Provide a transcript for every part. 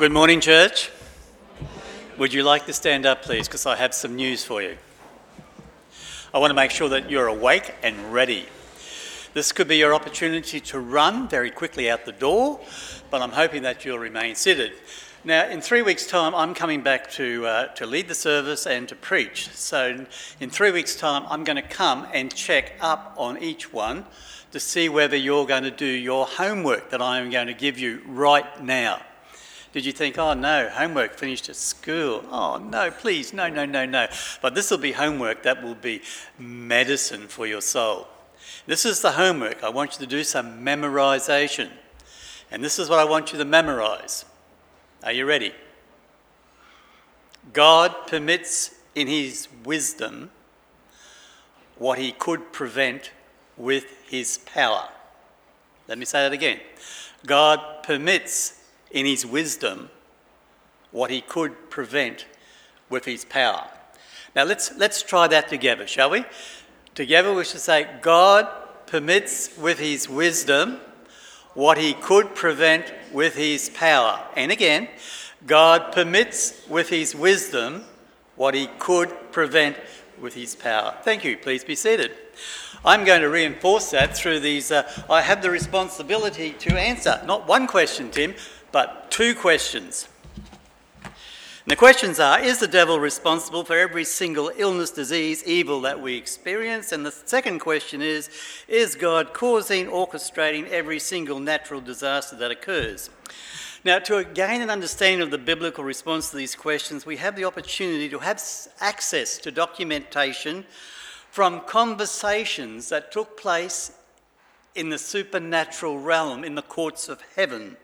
Good morning, church. Would you like to stand up, please? Because I have some news for you. I want to make sure that you're awake and ready. This could be your opportunity to run very quickly out the door, but I'm hoping that you'll remain seated. Now, in three weeks' time, I'm coming back to, uh, to lead the service and to preach. So, in three weeks' time, I'm going to come and check up on each one to see whether you're going to do your homework that I am going to give you right now. Did you think, oh no, homework finished at school? Oh no, please, no, no, no, no. But this will be homework that will be medicine for your soul. This is the homework. I want you to do some memorization. And this is what I want you to memorize. Are you ready? God permits in His wisdom what He could prevent with His power. Let me say that again. God permits in his wisdom what he could prevent with his power. Now let's, let's try that together, shall we? Together we should say, God permits with his wisdom what he could prevent with his power. And again, God permits with his wisdom what he could prevent with his power. Thank you. Please be seated. I'm going to reinforce that through these. Uh, I have the responsibility to answer not one question, Tim, but two questions. And the questions are Is the devil responsible for every single illness, disease, evil that we experience? And the second question is Is God causing, orchestrating every single natural disaster that occurs? Now, to gain an understanding of the biblical response to these questions, we have the opportunity to have access to documentation from conversations that took place in the supernatural realm, in the courts of heaven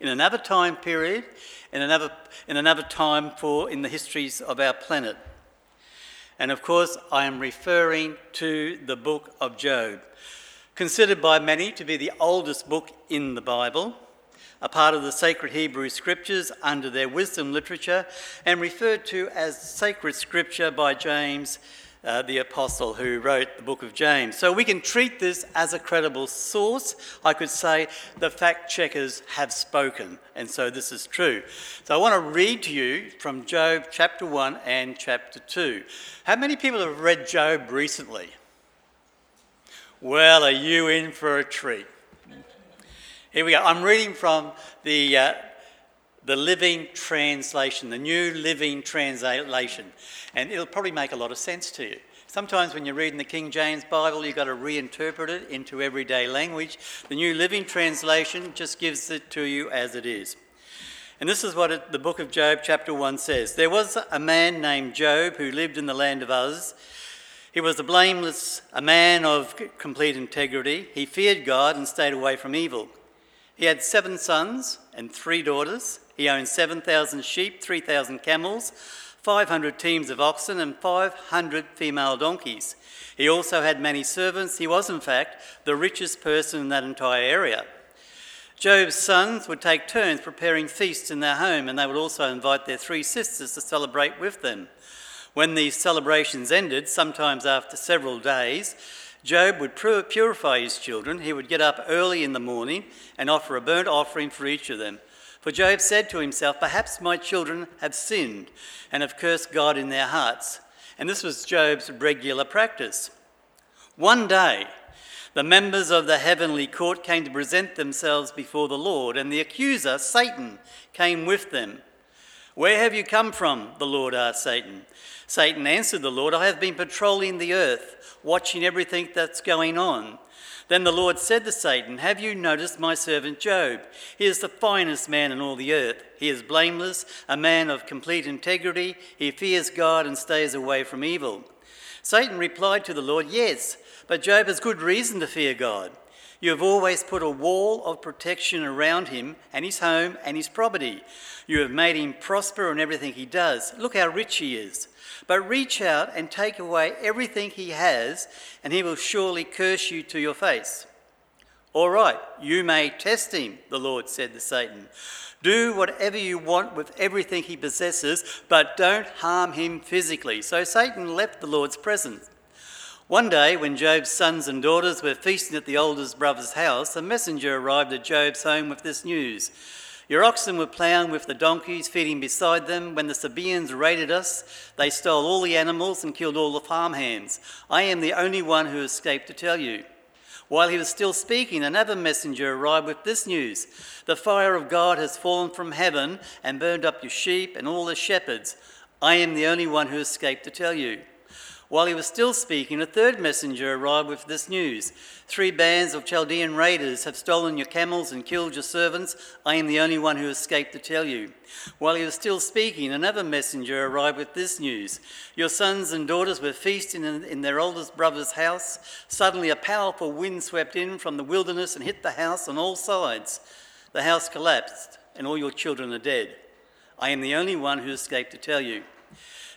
in another time period, in another, in another time for in the histories of our planet. And of course, I am referring to the book of Job, considered by many to be the oldest book in the Bible, a part of the sacred Hebrew scriptures under their wisdom literature, and referred to as sacred scripture by James uh, the apostle who wrote the book of James. So we can treat this as a credible source. I could say the fact checkers have spoken, and so this is true. So I want to read to you from Job chapter 1 and chapter 2. How many people have read Job recently? Well, are you in for a treat? Here we go. I'm reading from the uh, the Living Translation, the New Living Translation, and it'll probably make a lot of sense to you. Sometimes when you're reading the King James Bible, you've got to reinterpret it into everyday language. The New Living Translation just gives it to you as it is. And this is what it, the book of Job, chapter 1, says There was a man named Job who lived in the land of Uz. He was a blameless, a man of complete integrity. He feared God and stayed away from evil. He had seven sons and three daughters. He owned 7,000 sheep, 3,000 camels, 500 teams of oxen, and 500 female donkeys. He also had many servants. He was, in fact, the richest person in that entire area. Job's sons would take turns preparing feasts in their home, and they would also invite their three sisters to celebrate with them. When these celebrations ended, sometimes after several days, Job would purify his children. He would get up early in the morning and offer a burnt offering for each of them. For Job said to himself, Perhaps my children have sinned and have cursed God in their hearts. And this was Job's regular practice. One day, the members of the heavenly court came to present themselves before the Lord, and the accuser, Satan, came with them. Where have you come from? The Lord asked Satan. Satan answered the Lord, I have been patrolling the earth, watching everything that's going on. Then the Lord said to Satan, Have you noticed my servant Job? He is the finest man in all the earth. He is blameless, a man of complete integrity. He fears God and stays away from evil. Satan replied to the Lord, Yes, but Job has good reason to fear God. You have always put a wall of protection around him and his home and his property. You have made him prosper in everything he does. Look how rich he is. But reach out and take away everything he has, and he will surely curse you to your face. All right, you may test him, the Lord said to Satan. Do whatever you want with everything he possesses, but don't harm him physically. So Satan left the Lord's presence. One day, when Job's sons and daughters were feasting at the oldest brother's house, a messenger arrived at Job's home with this news Your oxen were ploughing with the donkeys, feeding beside them. When the Sabaeans raided us, they stole all the animals and killed all the farmhands. I am the only one who escaped to tell you. While he was still speaking, another messenger arrived with this news The fire of God has fallen from heaven and burned up your sheep and all the shepherds. I am the only one who escaped to tell you. While he was still speaking, a third messenger arrived with this news Three bands of Chaldean raiders have stolen your camels and killed your servants. I am the only one who escaped to tell you. While he was still speaking, another messenger arrived with this news Your sons and daughters were feasting in their oldest brother's house. Suddenly, a powerful wind swept in from the wilderness and hit the house on all sides. The house collapsed, and all your children are dead. I am the only one who escaped to tell you.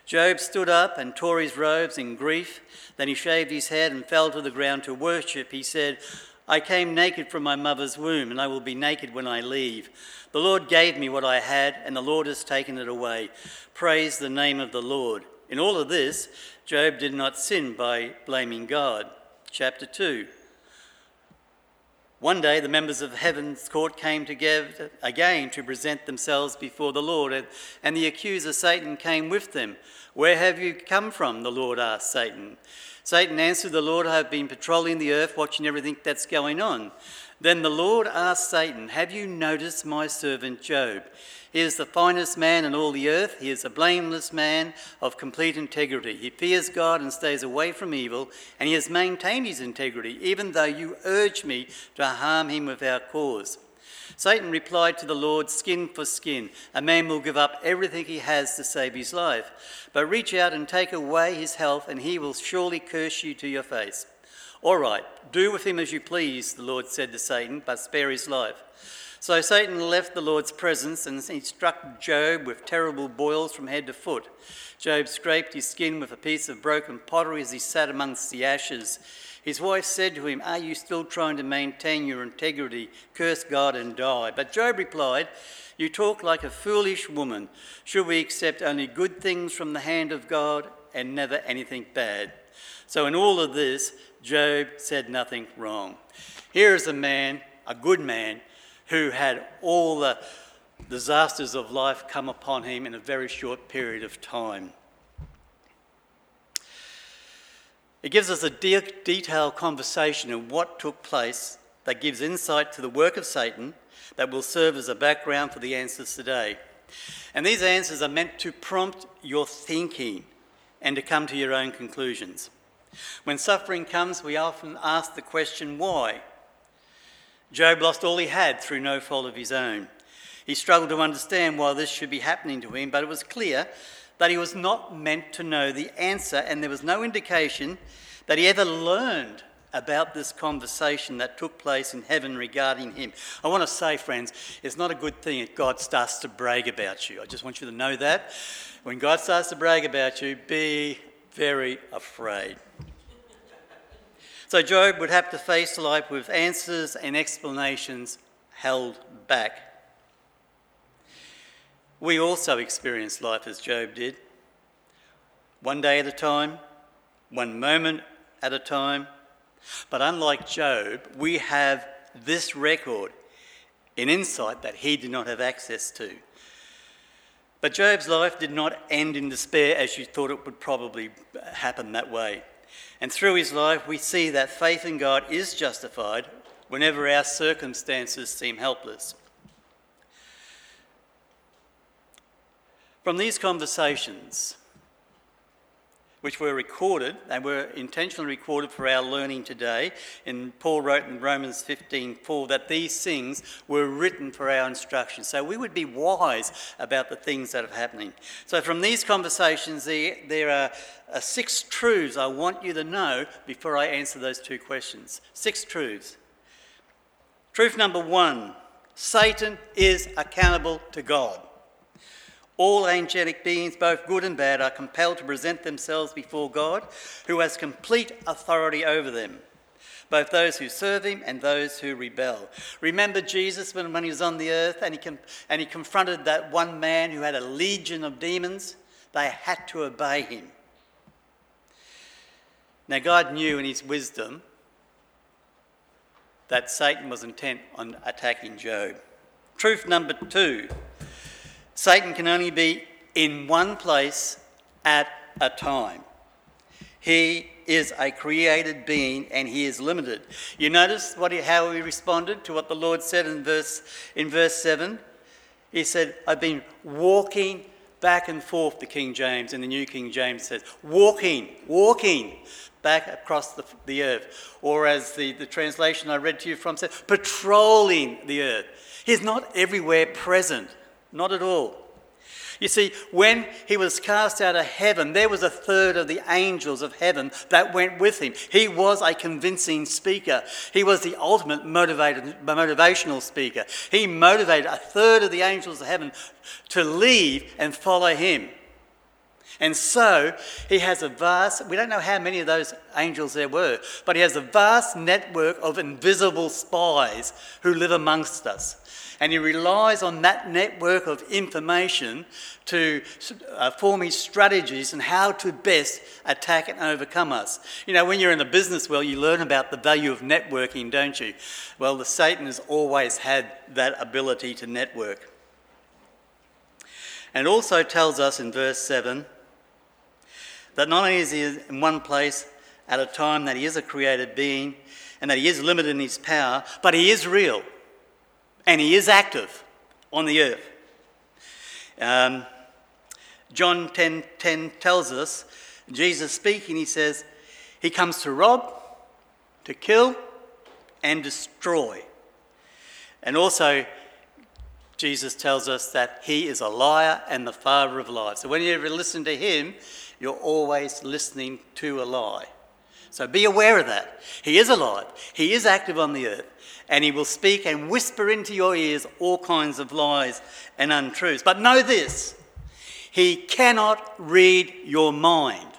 Job stood up and tore his robes in grief. Then he shaved his head and fell to the ground to worship. He said, I came naked from my mother's womb, and I will be naked when I leave. The Lord gave me what I had, and the Lord has taken it away. Praise the name of the Lord. In all of this, Job did not sin by blaming God. Chapter 2. One day, the members of heaven's court came together again to present themselves before the Lord, and the accuser Satan came with them. Where have you come from? The Lord asked Satan. Satan answered the Lord, I have been patrolling the earth, watching everything that's going on. Then the Lord asked Satan, Have you noticed my servant Job? He is the finest man in all the earth. He is a blameless man of complete integrity. He fears God and stays away from evil, and he has maintained his integrity, even though you urge me to harm him without cause. Satan replied to the Lord, Skin for skin. A man will give up everything he has to save his life. But reach out and take away his health, and he will surely curse you to your face. All right, do with him as you please, the Lord said to Satan, but spare his life. So Satan left the Lord's presence and he struck Job with terrible boils from head to foot. Job scraped his skin with a piece of broken pottery as he sat amongst the ashes. His wife said to him, Are you still trying to maintain your integrity? Curse God and die. But Job replied, You talk like a foolish woman. Should we accept only good things from the hand of God and never anything bad? So, in all of this, Job said nothing wrong. Here is a man, a good man, who had all the disasters of life come upon him in a very short period of time. It gives us a de- detailed conversation of what took place that gives insight to the work of Satan that will serve as a background for the answers today. And these answers are meant to prompt your thinking and to come to your own conclusions. When suffering comes, we often ask the question, why? Job lost all he had through no fault of his own. He struggled to understand why this should be happening to him, but it was clear that he was not meant to know the answer, and there was no indication that he ever learned about this conversation that took place in heaven regarding him. I want to say, friends, it's not a good thing if God starts to brag about you. I just want you to know that. When God starts to brag about you, be very afraid. So Job would have to face life with answers and explanations held back. We also experience life as Job did, one day at a time, one moment at a time. But unlike Job, we have this record, an insight that he did not have access to. But Job's life did not end in despair as you thought it would probably happen that way. And through his life, we see that faith in God is justified whenever our circumstances seem helpless. From these conversations, which were recorded, they were intentionally recorded for our learning today. And Paul wrote in Romans 15:4 that these things were written for our instruction. So we would be wise about the things that are happening. So from these conversations, there are six truths I want you to know before I answer those two questions. Six truths. Truth number one Satan is accountable to God. All angelic beings, both good and bad, are compelled to present themselves before God, who has complete authority over them, both those who serve him and those who rebel. Remember Jesus when, when he was on the earth and he, com- and he confronted that one man who had a legion of demons? They had to obey him. Now, God knew in his wisdom that Satan was intent on attacking Job. Truth number two Satan can only be in one place at a time. He is a created being and he is limited. You notice what he, how he responded to what the Lord said in verse, in verse 7? He said, I've been walking back and forth, the King James, and the New King James says, walking, walking back across the, the earth. Or as the, the translation I read to you from said, patrolling the earth. He's not everywhere present, not at all. You see, when he was cast out of heaven, there was a third of the angels of heaven that went with him. He was a convincing speaker. He was the ultimate motivated, motivational speaker. He motivated a third of the angels of heaven to leave and follow him. And so he has a vast, we don't know how many of those angels there were, but he has a vast network of invisible spies who live amongst us and he relies on that network of information to uh, form his strategies and how to best attack and overcome us. You know, when you're in the business world, you learn about the value of networking, don't you? Well, the Satan has always had that ability to network. And also tells us in verse 7 that not only is he in one place at a time that he is a created being and that he is limited in his power, but he is real and he is active on the earth. Um, John 10 10 tells us, Jesus speaking, he says, He comes to rob, to kill, and destroy. And also, Jesus tells us that he is a liar and the father of lies. So when you ever listen to him, you're always listening to a lie. So be aware of that. He is alive, he is active on the earth, and he will speak and whisper into your ears all kinds of lies and untruths. But know this he cannot read your mind.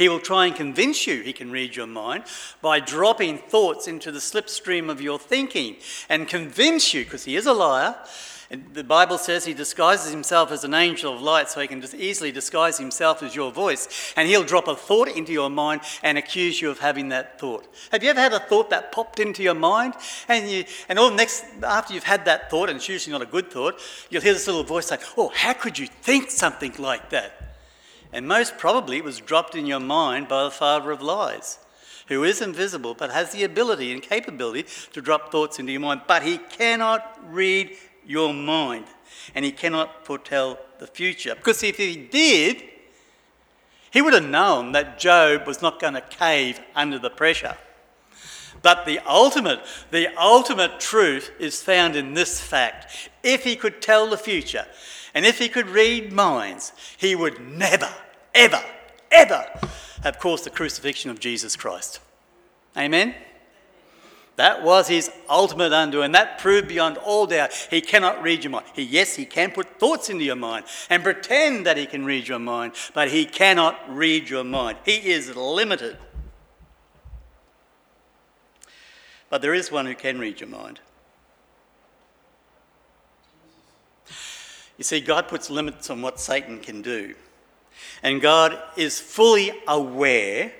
He will try and convince you he can read your mind by dropping thoughts into the slipstream of your thinking and convince you, because he is a liar, and the Bible says he disguises himself as an angel of light so he can just easily disguise himself as your voice. And he'll drop a thought into your mind and accuse you of having that thought. Have you ever had a thought that popped into your mind? And, you, and all next, after you've had that thought, and it's usually not a good thought, you'll hear this little voice say, Oh, how could you think something like that? And most probably was dropped in your mind by the father of lies who is invisible but has the ability and capability to drop thoughts into your mind, but he cannot read your mind, and he cannot foretell the future. Because if he did, he would have known that Job was not going to cave under the pressure. But the ultimate, the ultimate truth is found in this fact. If he could tell the future, and if he could read minds, he would never, ever, ever have caused the crucifixion of Jesus Christ. Amen? That was his ultimate undoing. that proved beyond all doubt he cannot read your mind. He, yes, he can put thoughts into your mind and pretend that he can read your mind, but he cannot read your mind. He is limited. But there is one who can read your mind. You see, God puts limits on what Satan can do. And God is fully aware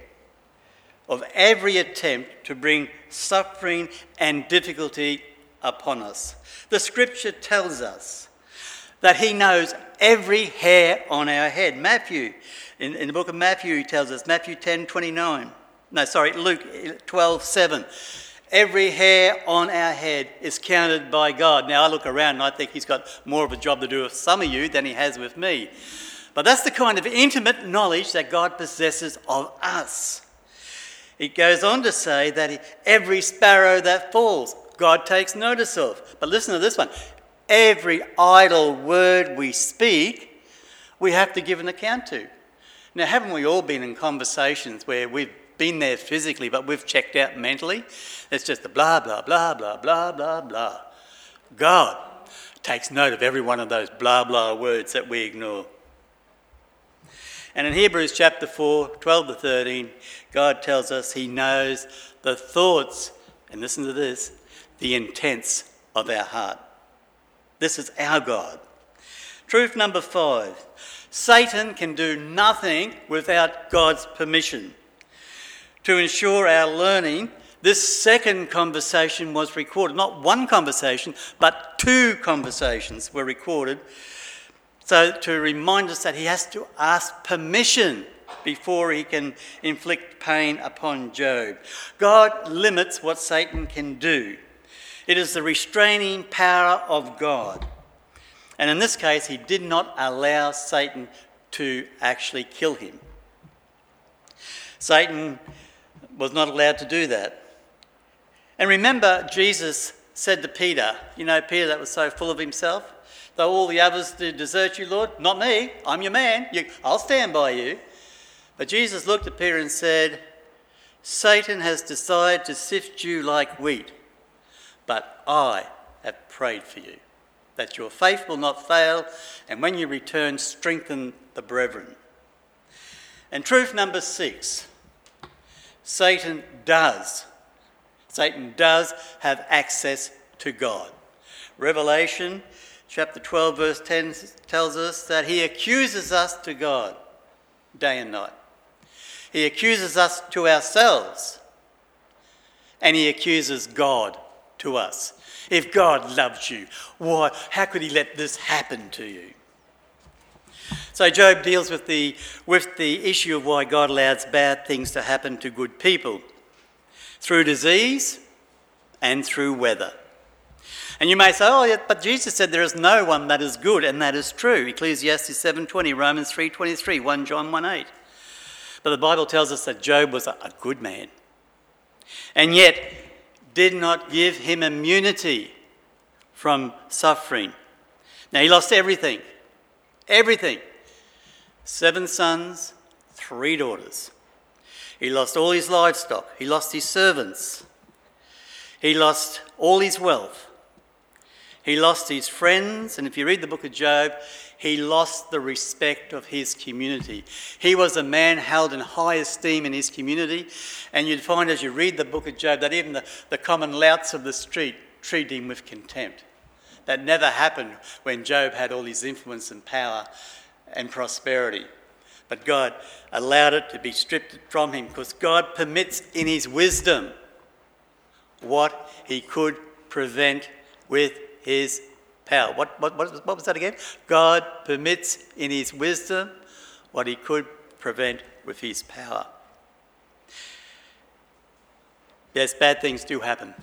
of every attempt to bring suffering and difficulty upon us. The scripture tells us that he knows every hair on our head. Matthew, in, in the book of Matthew, he tells us, Matthew 10 29. No, sorry, Luke 12 7. Every hair on our head is counted by God. Now, I look around and I think he's got more of a job to do with some of you than he has with me. But that's the kind of intimate knowledge that God possesses of us. It goes on to say that every sparrow that falls, God takes notice of. But listen to this one every idle word we speak, we have to give an account to. Now, haven't we all been in conversations where we've been there physically, but we've checked out mentally? It's just the blah, blah, blah, blah, blah, blah, blah. God takes note of every one of those blah, blah words that we ignore. And in Hebrews chapter 4, 12 to 13, God tells us He knows the thoughts, and listen to this, the intents of our heart. This is our God. Truth number five Satan can do nothing without God's permission. To ensure our learning This second conversation was recorded. Not one conversation, but two conversations were recorded. So, to remind us that he has to ask permission before he can inflict pain upon Job. God limits what Satan can do, it is the restraining power of God. And in this case, he did not allow Satan to actually kill him. Satan was not allowed to do that. And remember, Jesus said to Peter, You know, Peter that was so full of himself, though all the others did desert you, Lord, not me, I'm your man, you, I'll stand by you. But Jesus looked at Peter and said, Satan has decided to sift you like wheat, but I have prayed for you, that your faith will not fail, and when you return, strengthen the brethren. And truth number six Satan does Satan does have access to God. Revelation chapter 12, verse 10 tells us that he accuses us to God day and night. He accuses us to ourselves, and he accuses God to us. If God loves you, why, how could he let this happen to you? So Job deals with the, with the issue of why God allows bad things to happen to good people through disease and through weather. And you may say, oh, yeah, but Jesus said there is no one that is good, and that is true. Ecclesiastes 7.20, Romans 3.23, 1 John 1.8. But the Bible tells us that Job was a, a good man, and yet did not give him immunity from suffering. Now, he lost everything. Everything. Seven sons, three daughters. He lost all his livestock. He lost his servants. He lost all his wealth. He lost his friends. And if you read the book of Job, he lost the respect of his community. He was a man held in high esteem in his community. And you'd find as you read the book of Job that even the, the common louts of the street treat him with contempt. That never happened when Job had all his influence and power and prosperity. But God allowed it to be stripped from him because God permits in his wisdom what he could prevent with his power. What, what, what, what was that again? God permits in his wisdom what he could prevent with his power. Yes, bad things do happen.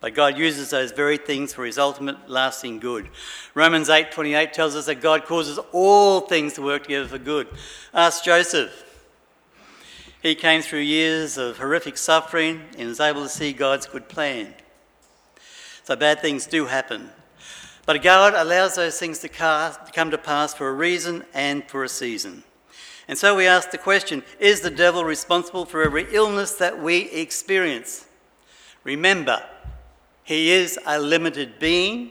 But God uses those very things for his ultimate lasting good. Romans 8:28 tells us that God causes all things to work together for good. Ask Joseph. He came through years of horrific suffering and was able to see God's good plan. So bad things do happen. But God allows those things to come to pass for a reason and for a season. And so we ask the question Is the devil responsible for every illness that we experience? Remember, he is a limited being,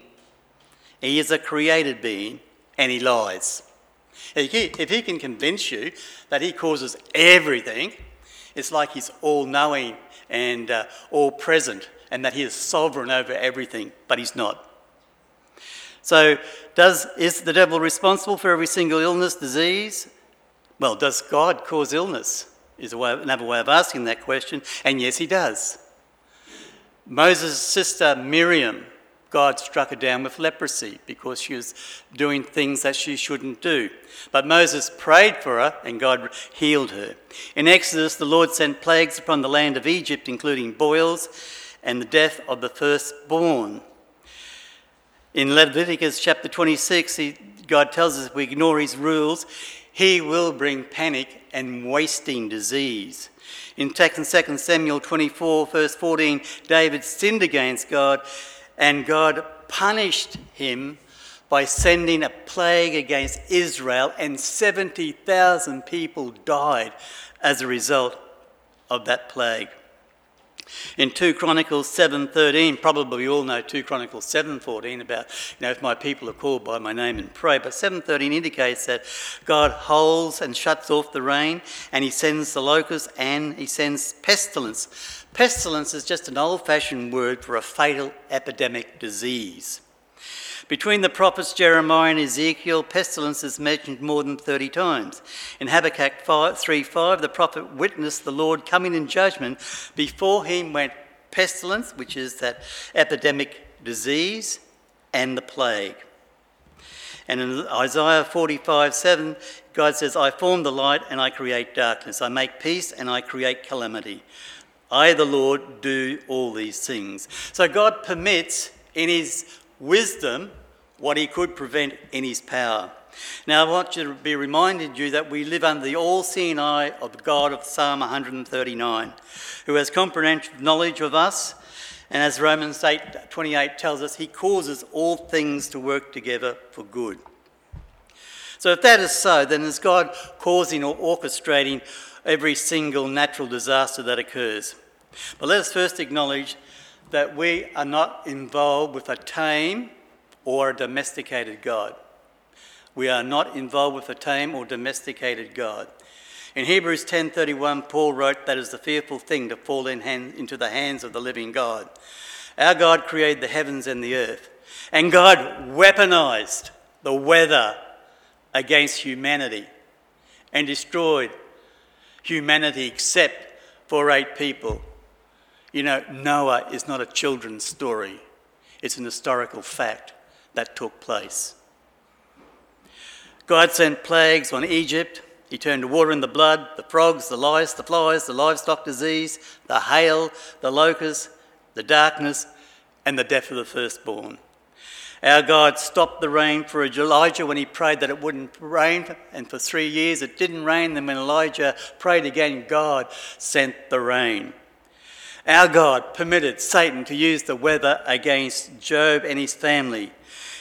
he is a created being, and he lies. If he can convince you that he causes everything, it's like he's all knowing and uh, all present and that he is sovereign over everything, but he's not. So, does, is the devil responsible for every single illness, disease? Well, does God cause illness? Is way, another way of asking that question, and yes, he does. Moses' sister Miriam, God struck her down with leprosy because she was doing things that she shouldn't do. But Moses prayed for her and God healed her. In Exodus, the Lord sent plagues upon the land of Egypt, including boils and the death of the firstborn. In Leviticus chapter 26, he, God tells us if we ignore his rules, he will bring panic and wasting disease. In 2 Samuel 24, verse 14, David sinned against God, and God punished him by sending a plague against Israel, and 70,000 people died as a result of that plague. In 2 Chronicles 7.13, probably you all know 2 Chronicles 7.14 about, you know, if my people are called by my name and pray. But 7.13 indicates that God holds and shuts off the rain and he sends the locusts and he sends pestilence. Pestilence is just an old-fashioned word for a fatal epidemic disease. Between the prophets Jeremiah and Ezekiel, pestilence is mentioned more than 30 times. In Habakkuk 3 5, the prophet witnessed the Lord coming in judgment. Before him went pestilence, which is that epidemic disease, and the plague. And in Isaiah 45 7, God says, I form the light and I create darkness. I make peace and I create calamity. I, the Lord, do all these things. So God permits in his wisdom what he could prevent in his power. Now, I want you to be reminded you that we live under the all seeing eye of the God of Psalm 139, who has comprehensive knowledge of us. And as Romans 8 28 tells us, he causes all things to work together for good. So, if that is so, then is God causing or orchestrating every single natural disaster that occurs? But let us first acknowledge that we are not involved with a tame or a domesticated God. We are not involved with a tame or domesticated God. In Hebrews 10:31, Paul wrote that is the fearful thing to fall in hand, into the hands of the living God. Our God created the heavens and the earth, and God weaponized the weather against humanity and destroyed humanity except for eight people. You know, Noah is not a children's story, it's an historical fact that took place. God sent plagues on Egypt. He turned water into the blood, the frogs, the lice, the flies, the livestock disease, the hail, the locusts, the darkness, and the death of the firstborn. Our God stopped the rain for Elijah when he prayed that it wouldn't rain, and for three years it didn't rain. Then, when Elijah prayed again, God sent the rain. Our God permitted Satan to use the weather against Job and his family.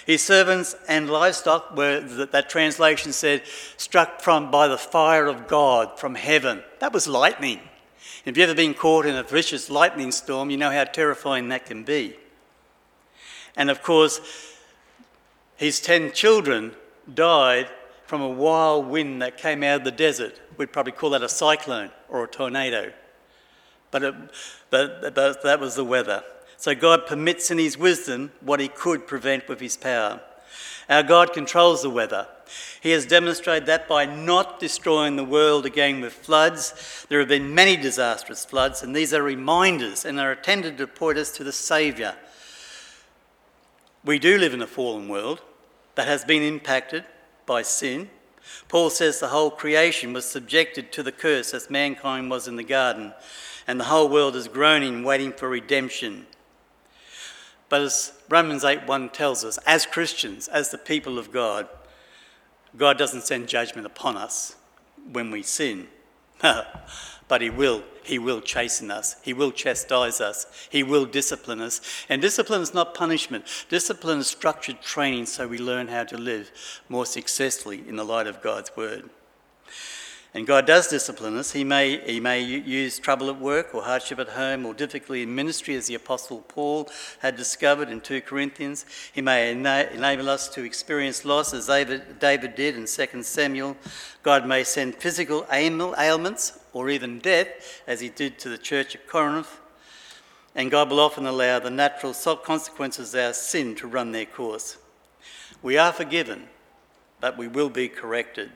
His servants and livestock were, that translation said, struck from by the fire of God from heaven. That was lightning. If you've ever been caught in a vicious lightning storm, you know how terrifying that can be. And of course, his ten children died from a wild wind that came out of the desert. We'd probably call that a cyclone or a tornado. But, it, but, but that was the weather. So God permits in His wisdom what He could prevent with His power. Our God controls the weather. He has demonstrated that by not destroying the world again with floods. There have been many disastrous floods, and these are reminders and are intended to point us to the Saviour. We do live in a fallen world that has been impacted by sin. Paul says the whole creation was subjected to the curse as mankind was in the garden, and the whole world is groaning, waiting for redemption. But as Romans 8 1 tells us, as Christians, as the people of God, God doesn't send judgment upon us when we sin. but he will he will chasten us he will chastise us he will discipline us and discipline is not punishment discipline is structured training so we learn how to live more successfully in the light of god's word and God does discipline us. He may, he may use trouble at work or hardship at home or difficulty in ministry, as the Apostle Paul had discovered in 2 Corinthians. He may ena- enable us to experience loss, as David, David did in 2 Samuel. God may send physical ailments or even death, as he did to the church at Corinth. And God will often allow the natural consequences of our sin to run their course. We are forgiven, but we will be corrected.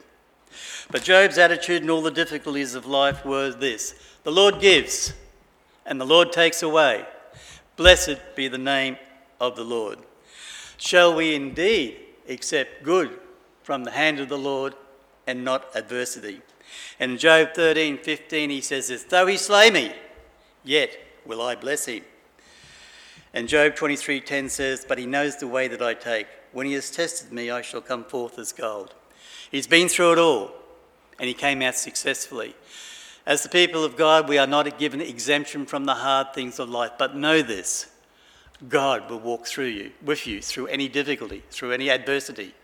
But Job's attitude in all the difficulties of life were this The Lord gives, and the Lord takes away. Blessed be the name of the Lord. Shall we indeed accept good from the hand of the Lord and not adversity? And in Job 13 15, he says this Though he slay me, yet will I bless him. And Job 23:10 says, But he knows the way that I take. When he has tested me, I shall come forth as gold. He's been through it all, and he came out successfully. As the people of God, we are not given exemption from the hard things of life, but know this God will walk through you, with you, through any difficulty, through any adversity,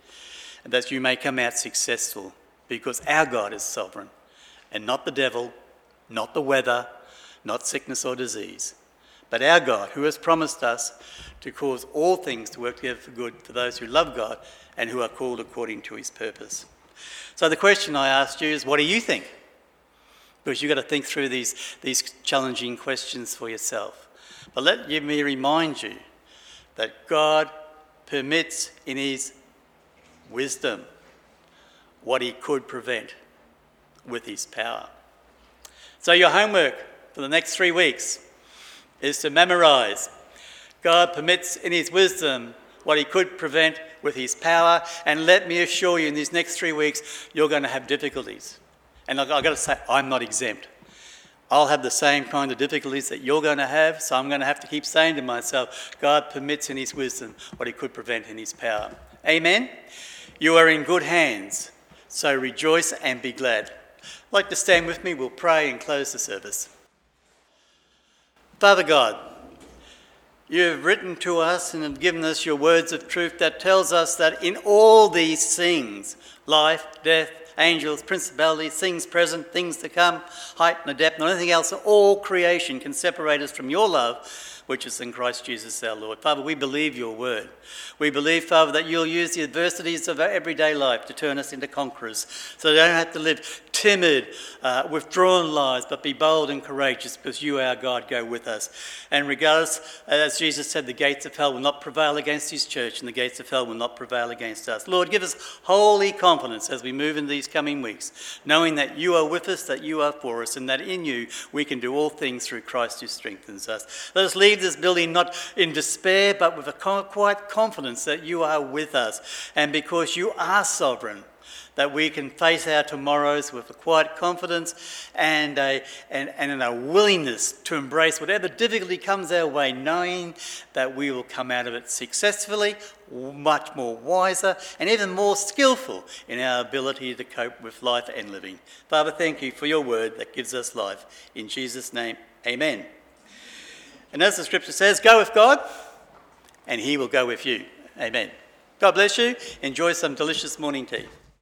and that you may come out successful, because our God is sovereign, and not the devil, not the weather, not sickness or disease, but our God, who has promised us to cause all things to work together for good for those who love God and who are called according to his purpose. So the question I asked you is, what do you think? Because you've got to think through these, these challenging questions for yourself. But let me remind you that God permits in his wisdom what he could prevent with his power. So, your homework for the next three weeks is to memorize God permits in his wisdom what he could prevent with his power. And let me assure you, in these next three weeks, you're going to have difficulties. And I've got to say, I'm not exempt. I'll have the same kind of difficulties that you're going to have, so I'm going to have to keep saying to myself, God permits in his wisdom what he could prevent in his power. Amen? You are in good hands, so rejoice and be glad. Like to stand with me, we'll pray and close the service. Father God, you have written to us and have given us your words of truth that tells us that in all these things, life, death, angels, principalities, things present, things to come, height and depth, and anything else, all creation can separate us from your love which is in Christ Jesus our Lord. Father, we believe your word. We believe, Father, that you'll use the adversities of our everyday life to turn us into conquerors so they don't have to live timid, uh, withdrawn lives, but be bold and courageous because you, our God, go with us. And regardless, as Jesus said, the gates of hell will not prevail against his church and the gates of hell will not prevail against us. Lord, give us holy confidence as we move in these coming weeks, knowing that you are with us, that you are for us, and that in you we can do all things through Christ who strengthens us. Let us leave leave this building not in despair, but with a quiet confidence that you are with us. And because you are sovereign, that we can face our tomorrows with a quiet confidence and a, and, and a willingness to embrace whatever difficulty comes our way, knowing that we will come out of it successfully, much more wiser, and even more skillful in our ability to cope with life and living. Father, thank you for your word that gives us life. In Jesus' name, amen. And as the scripture says, go with God, and he will go with you. Amen. God bless you. Enjoy some delicious morning tea.